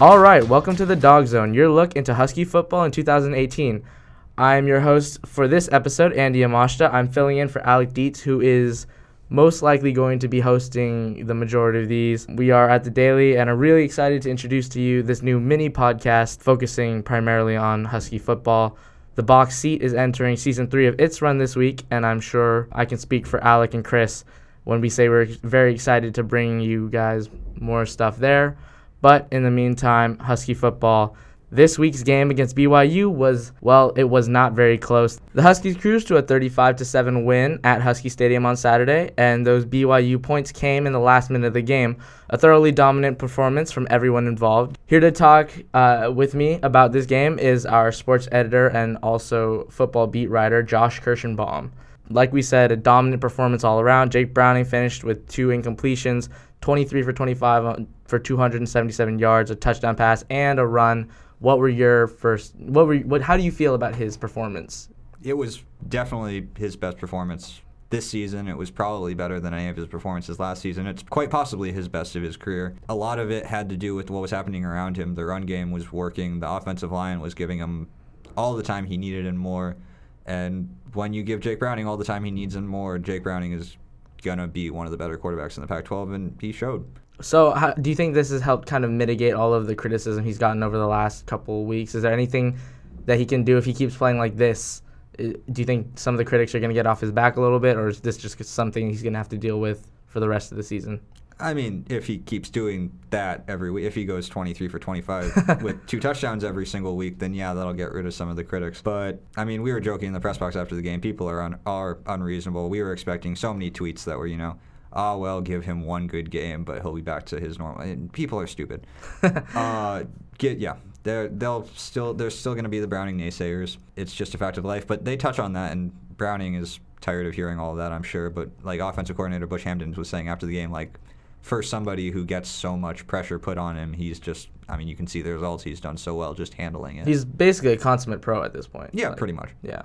All right, welcome to the Dog Zone, your look into Husky football in 2018. I'm your host for this episode, Andy Yamashita. I'm filling in for Alec Dietz, who is most likely going to be hosting the majority of these. We are at the Daily and are really excited to introduce to you this new mini podcast focusing primarily on Husky football. The box seat is entering season three of its run this week, and I'm sure I can speak for Alec and Chris when we say we're very excited to bring you guys more stuff there. But in the meantime, Husky football. This week's game against BYU was, well, it was not very close. The Huskies cruised to a 35 7 win at Husky Stadium on Saturday, and those BYU points came in the last minute of the game. A thoroughly dominant performance from everyone involved. Here to talk uh, with me about this game is our sports editor and also football beat writer, Josh Kirshenbaum. Like we said, a dominant performance all around. Jake Browning finished with two incompletions, 23 for 25 for 277 yards, a touchdown pass, and a run. What were your first? What were? What? How do you feel about his performance? It was definitely his best performance this season. It was probably better than any of his performances last season. It's quite possibly his best of his career. A lot of it had to do with what was happening around him. The run game was working. The offensive line was giving him all the time he needed and more. And when you give Jake Browning all the time he needs and more, Jake Browning is going to be one of the better quarterbacks in the Pac 12, and he showed. So, how, do you think this has helped kind of mitigate all of the criticism he's gotten over the last couple of weeks? Is there anything that he can do if he keeps playing like this? Do you think some of the critics are going to get off his back a little bit, or is this just something he's going to have to deal with for the rest of the season? I mean, if he keeps doing that every week, if he goes 23 for 25 with two touchdowns every single week, then yeah, that'll get rid of some of the critics. But I mean, we were joking in the press box after the game. People are un- are unreasonable. We were expecting so many tweets that were, you know, oh well, give him one good game, but he'll be back to his normal. And people are stupid. uh, get yeah, they're they'll still there's still going to be the Browning naysayers. It's just a fact of life. But they touch on that, and Browning is tired of hearing all of that, I'm sure. But like offensive coordinator Bush Hamdan was saying after the game, like for somebody who gets so much pressure put on him, he's just, I mean, you can see the results. He's done so well just handling it. He's basically a consummate pro at this point. Yeah, like, pretty much. Yeah.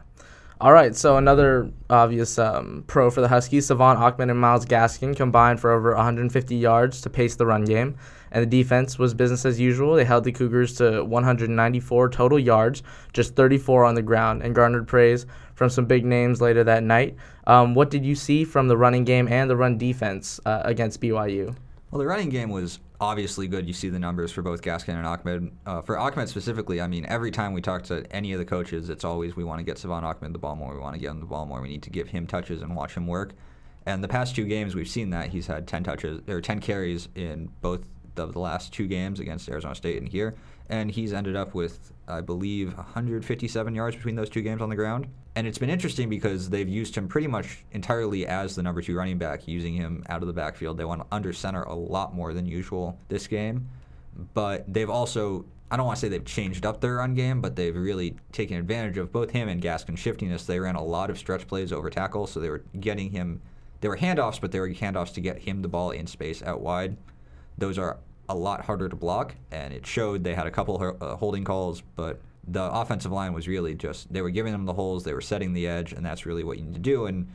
All right, so another obvious um, pro for the Huskies, Salvon Ahmed and Myles Gaskin combined for over 150 yards to pace the run game, and the defense was business as usual. They held the Cougars to 194 total yards, just 34 on the ground, and garnered praise from some big names later that night. Um, what did you see from the running game and the run defense uh, against BYU? Well, the running game was obviously good. You see the numbers for both Gaskin and Ahmed. Uh, for Ahmed specifically, I mean, every time we talk to any of the coaches, it's always we want to get Salvon Ahmed the ball more. We want to get him the ball more. We need to give him touches and watch him work. And the past two games, we've seen that he's had 10 touches or 10 carries in both of the last two games against Arizona State and here and he's ended up with, I believe, 157 yards between those two games on the ground. And it's been interesting because they've used him pretty much entirely as the number two running back, using him out of the backfield. They went under center a lot more than usual this game. But they've also, I don't want to say they've changed up their run game, but they've really taken advantage of both him and Gaskin's shiftiness. They ran a lot of stretch plays over tackle, so they were getting him, they were handoffs, but they were handoffs to get him the ball in space out wide. Those are a lot harder to block, and it showed. They had a couple uh, holding calls, but the offensive line was really just they were giving them the holes, they were setting the edge, and that's really what you need to do. And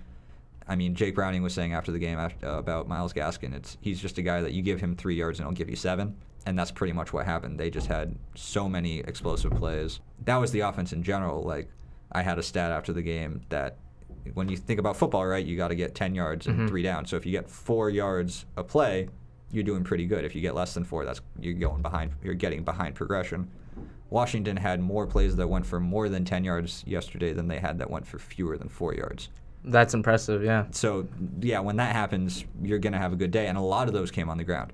I mean, Jake Browning was saying after the game after, uh, about Myles Gaskin, it's he's just a guy that you give him three yards and he'll give you seven, and that's pretty much what happened. They just had so many explosive plays. That was the offense in general. Like I had a stat after the game that when you think about football, right, you got to get 10 yards and mm-hmm. three down. So if you get four yards a play, you're doing pretty good. If you get less than four, that's you're going behind. You're getting behind progression. Washington had more plays that went for more than 10 yards yesterday than they had that went for fewer than four yards. That's impressive, yeah. So, yeah, when that happens, you're going to have a good day. And a lot of those came on the ground.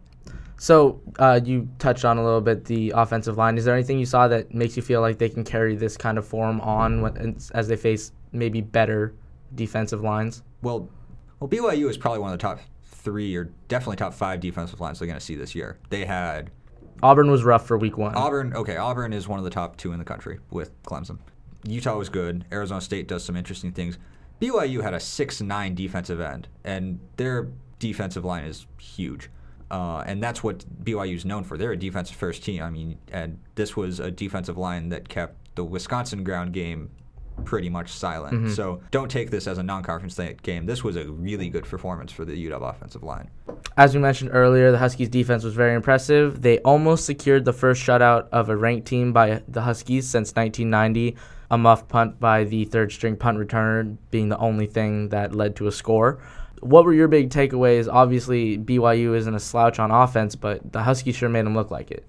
So, uh, you touched on a little bit the offensive line. Is there anything you saw that makes you feel like they can carry this kind of form on when, as they face maybe better defensive lines? Well, well, BYU is probably one of the top three or definitely top five defensive lines they're going to see this year. They had Auburn was rough for week one. Auburn, okay, Auburn is one of the top two in the country with Clemson. Utah was good. Arizona State does some interesting things. BYU had a six nine defensive end, and their defensive line is huge. Uh, and that's what BYU is known for. They're a defensive first team. I mean, and this was a defensive line that kept the Wisconsin ground game pretty much silent. Mm-hmm. So don't take this as a non-conference game. This was a really good performance for the UW offensive line. As we mentioned earlier, the Huskies defense was very impressive. They almost secured the first shutout of a ranked team by the Huskies since 1990. A muff punt by the third string punt returner being the only thing that led to a score. What were your big takeaways? Obviously, BYU isn't a slouch on offense, but the Huskies sure made them look like it.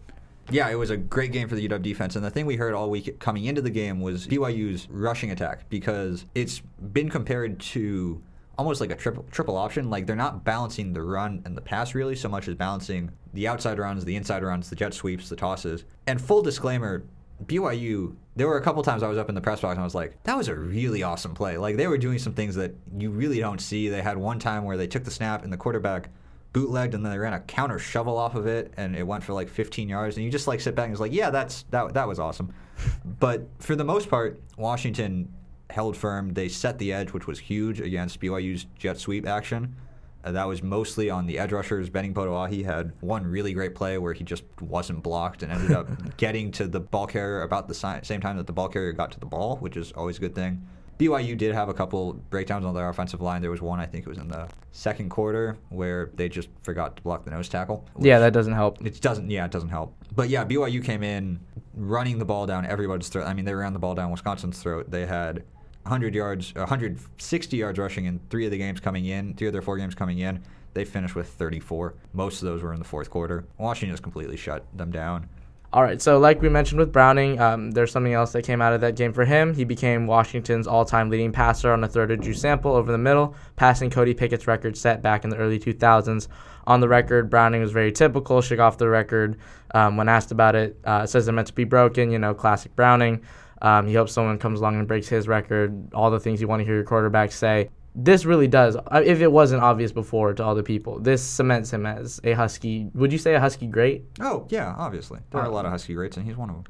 Yeah, it was a great game for the UW defense. And the thing we heard all week coming into the game was BYU's rushing attack because it's been compared to almost like a triple triple option. Like they're not balancing the run and the pass really so much as balancing the outside runs, the inside runs, the jet sweeps, the tosses. And full disclaimer, BYU, there were a couple times I was up in the press box and I was like, that was a really awesome play. Like they were doing some things that you really don't see. They had one time where they took the snap and the quarterback bootlegged and then they ran a counter shovel off of it and it went for like 15 yards and you just like sit back and it's like yeah that's that that was awesome. But for the most part washington held firm. They set the edge which was huge against byu's jet sweep action. Uh, that was mostly on the edge rushers. Benning Potoa'e had one really great play where he just wasn't blocked and ended up getting to the ball carrier about the si- same time that the ball carrier got to the ball which is always a good thing BYU did have a couple breakdowns on their offensive line. There was one, I think it was in the second quarter, where they just forgot to block the nose tackle. Yeah, that doesn't help. It doesn't. Yeah, it doesn't help. But yeah, BYU came in running the ball down everybody's throat. I mean, they ran the ball down Wisconsin's throat. They had 100 yards, 160 yards rushing in three of the games coming in, three of their four games coming in. They finished with 34. Most of those were in the fourth quarter. Washington just completely shut them down. All right, so like we mentioned with Browning, um, there's something else that came out of that game for him. He became Washington's all-time leading passer on a third of Drew Sample over the middle, passing Cody Pickett's record set back in the early 2000s. On the record, Browning was very typical, shook off the record um, when asked about it. Uh, says they're meant to be broken, you know, classic Browning. Um, he hopes someone comes along and breaks his record. All the things you want to hear your quarterback say this really does. uh, If it wasn't obvious before to other people, this cements him as a Husky. Would you say a Husky great? Oh yeah, obviously there are a lot of Husky greats, and he's one of them.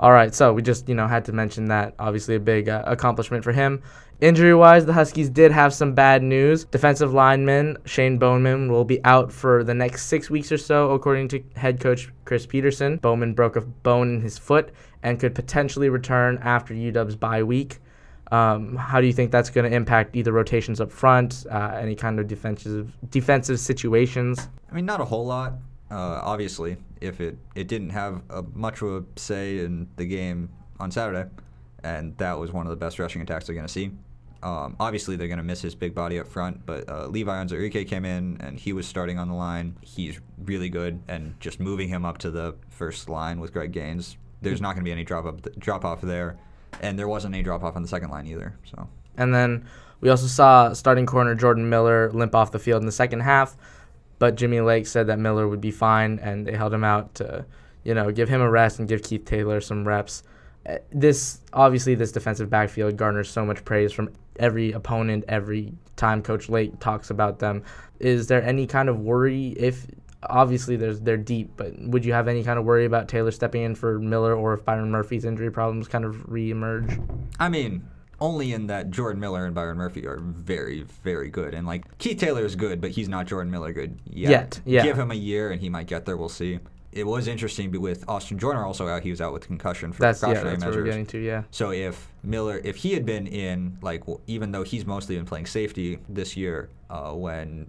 All right, so we just you know had to mention that. Obviously, a big uh, accomplishment for him. Injury-wise, the Huskies did have some bad news. Defensive lineman Shane Bowman will be out for the next six weeks or so, according to head coach Chris Petersen. Bowman broke a bone in his foot and could potentially return after UW's bye week. Um, how do you think that's going to impact either rotations up front, uh, any kind of defensive defensive situations? I mean, not a whole lot. Uh, obviously, if it, it didn't have a, much of a say in the game on Saturday, and that was one of the best rushing attacks they're going to see. Um, obviously, they're going to miss his big body up front, but uh, Levi Onwuzurike came in and he was starting on the line. He's really good, and just moving him up to the first line with Greg Gaines, there's not going to be any drop up drop off there, and there wasn't any drop off on the second line either. So. And then we also saw starting corner Jordan Miller limp off the field in the second half, but Jimmy Lake said that Miller would be fine, and they held him out to, you know, give him a rest and give Keith Taylor some reps. Uh, This obviously this defensive backfield garners so much praise from every opponent every time Coach Lake talks about them. Is there any kind of worry if obviously there's they're deep, but would you have any kind of worry about Taylor stepping in for Miller or if Byron Murphy's injury problems kind of reemerge? I mean, only in that Jordan Miller and Byron Murphy are very, very good. And like Keith Taylor is good, but he's not Jordan Miller good yet. Yet, yeah. Give him a year and he might get there. We'll see. It was interesting but with Austin Joyner also out. He was out with concussion for That's yeah, precautionary that's what we're getting to, yeah. So if Miller, if he had been in, like, w- even though he's mostly been playing safety this year, uh, when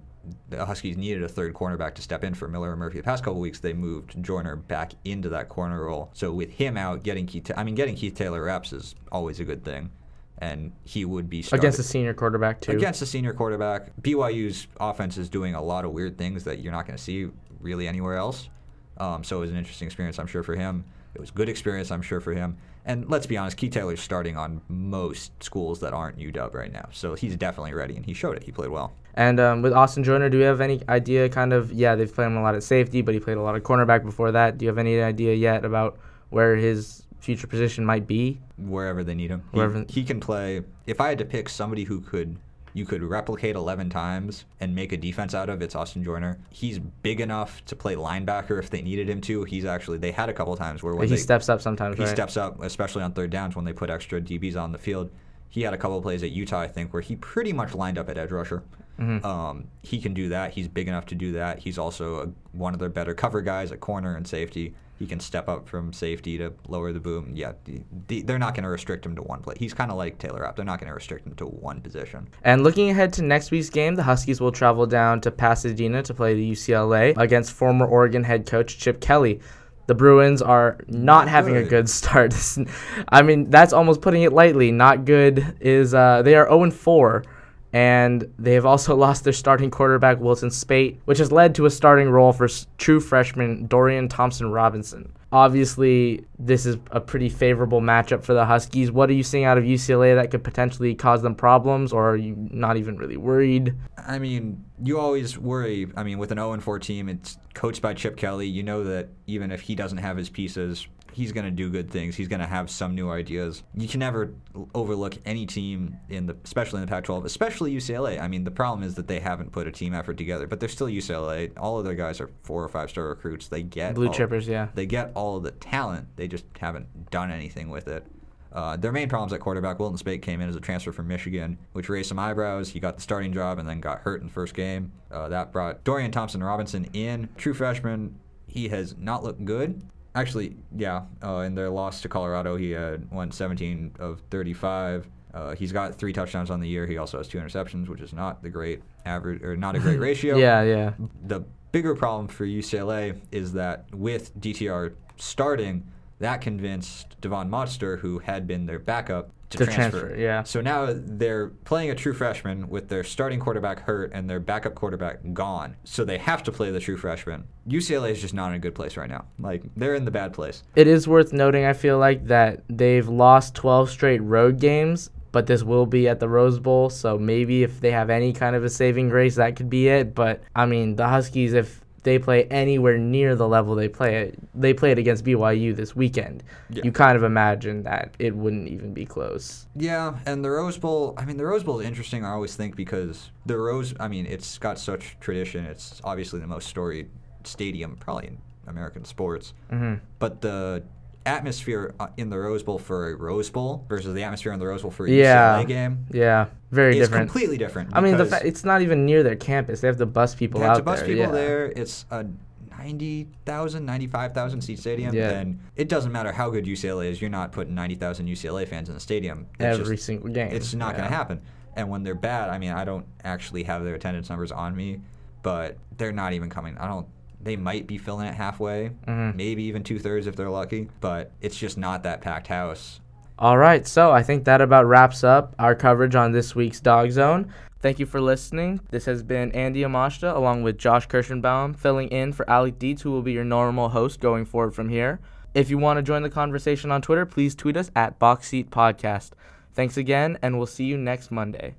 the Huskies needed a third cornerback to step in for Miller and Murphy the past couple weeks, they moved Joyner back into that corner role. So with him out, getting Keith, I mean, getting Keith Taylor reps is always a good thing, and he would be started. Against a senior quarterback too. Against a senior quarterback, BYU's offense is doing a lot of weird things that you're not going to see really anywhere else. Um, so it was an interesting experience, I'm sure, for him. It was a good experience, I'm sure, for him. And let's be honest, Key Taylor's starting on most schools that aren't UW right now. So he's definitely ready, and he showed it. He played well. And um, with Austin Joyner, do you have any idea? Kind of, yeah, they've played him a lot at safety, but he played a lot of cornerback before that. Do you have any idea yet about where his future position might be? Wherever they need him, he, Wherever- he can play. If I had to pick somebody who could you could replicate 11 times and make a defense out of, it's Austin Joyner. He's big enough to play linebacker if they needed him to. He's actually they had a couple times where when he they, steps up sometimes, he right? steps up, especially on third downs when they put extra DBs on the field. He had a couple of plays at Utah, I think, where he pretty much lined up at edge rusher. Mm-hmm. Um, he can do that. He's big enough to do that. He's also a, one of their better cover guys at corner and safety. He can step up from safety to lower the boom. Yeah, the, they're not going to restrict him to one play. He's kind of like Taylor Rapp. They're not going to restrict him to one position. And looking ahead to next week's game, the Huskies will travel down to Pasadena to play the UCLA against former Oregon head coach Chip Kelly. The Bruins are not having good. a good start. I mean, that's almost putting it lightly. Not good is uh, they are 0 4 and they have also lost their starting quarterback Wilton Speight, which has led to a starting role for true freshman Dorian Thompson Robinson. Obviously, this is a pretty favorable matchup for the Huskies. What are you seeing out of UCLA that could potentially cause them problems, or are you not even really worried? I mean, you always worry. I mean, with an 0 4 team, it's coached by Chip Kelly. You know that even if he doesn't have his pieces, he's going to do good things. He's going to have some new ideas. You can never overlook any team in the, especially in the Pac-12, especially UCLA. I mean, the problem is that they haven't put a team effort together, but they're still UCLA. All of their guys are four or five star recruits. They get blue all, chippers, yeah. They get all of the talent. They just haven't done anything with it. Uh, their main problems at quarterback, Wilton Speight came in as a transfer from Michigan, which raised some eyebrows. He got the starting job and then got hurt in the first game. Uh, that brought Dorian Thompson Robinson in, true freshman. He has not looked good. Actually, yeah. Uh, in their loss to Colorado, he had won 17 of 35. Uh, he's got three touchdowns on the year. He also has two interceptions, which is not the great average or not a great ratio. yeah, yeah. The bigger problem for UCLA is that with DTR starting, that convinced Devon Modster, who had been their backup, to, to transfer. transfer. Yeah. So now they're playing a true freshman with their starting quarterback hurt and their backup quarterback gone. So they have to play the true freshman. UCLA is just not in a good place right now. Like they're in the bad place. It is worth noting, I feel like, that they've lost 12 straight road games. But this will be at the Rose Bowl, so maybe if they have any kind of a saving grace, that could be it. But I mean, the Huskies, if they play anywhere near the level they play it, they played against BYU this weekend. Yeah. You kind of imagine that it wouldn't even be close. Yeah, and the Rose Bowl, I mean, the Rose Bowl is interesting, I always think, because the Rose, I mean, it's got such tradition. It's obviously the most storied stadium, probably in American sports. Mm-hmm. But the atmosphere uh, in the Rose Bowl for a Rose Bowl versus the atmosphere in the Rose Bowl for a yeah. UCLA game. Yeah, very it's different. completely different. I mean, the fa- it's not even near their campus. They have to bus people they have to bus there. people yeah. there. It's a 90,000, 95,000 seat stadium. Yeah. And it doesn't matter how good UCLA is. You're not putting 90,000 UCLA fans in the stadium. It's Every just, single game. It's not yeah. going to happen. And when they're bad, I mean, I don't actually have their attendance numbers on me, but they're not even coming. I don't they might be filling it halfway, mm-hmm. maybe even two thirds if they're lucky, but it's just not that packed house. All right, so I think that about wraps up our coverage on this week's Dog Zone. Thank you for listening. This has been Andy Yamashita along with Josh Kirshenbaum filling in for Alec Dietz, who will be your normal host going forward from here. If you want to join the conversation on Twitter, please tweet us at Box Seat Podcast. Thanks again, and we'll see you next Monday.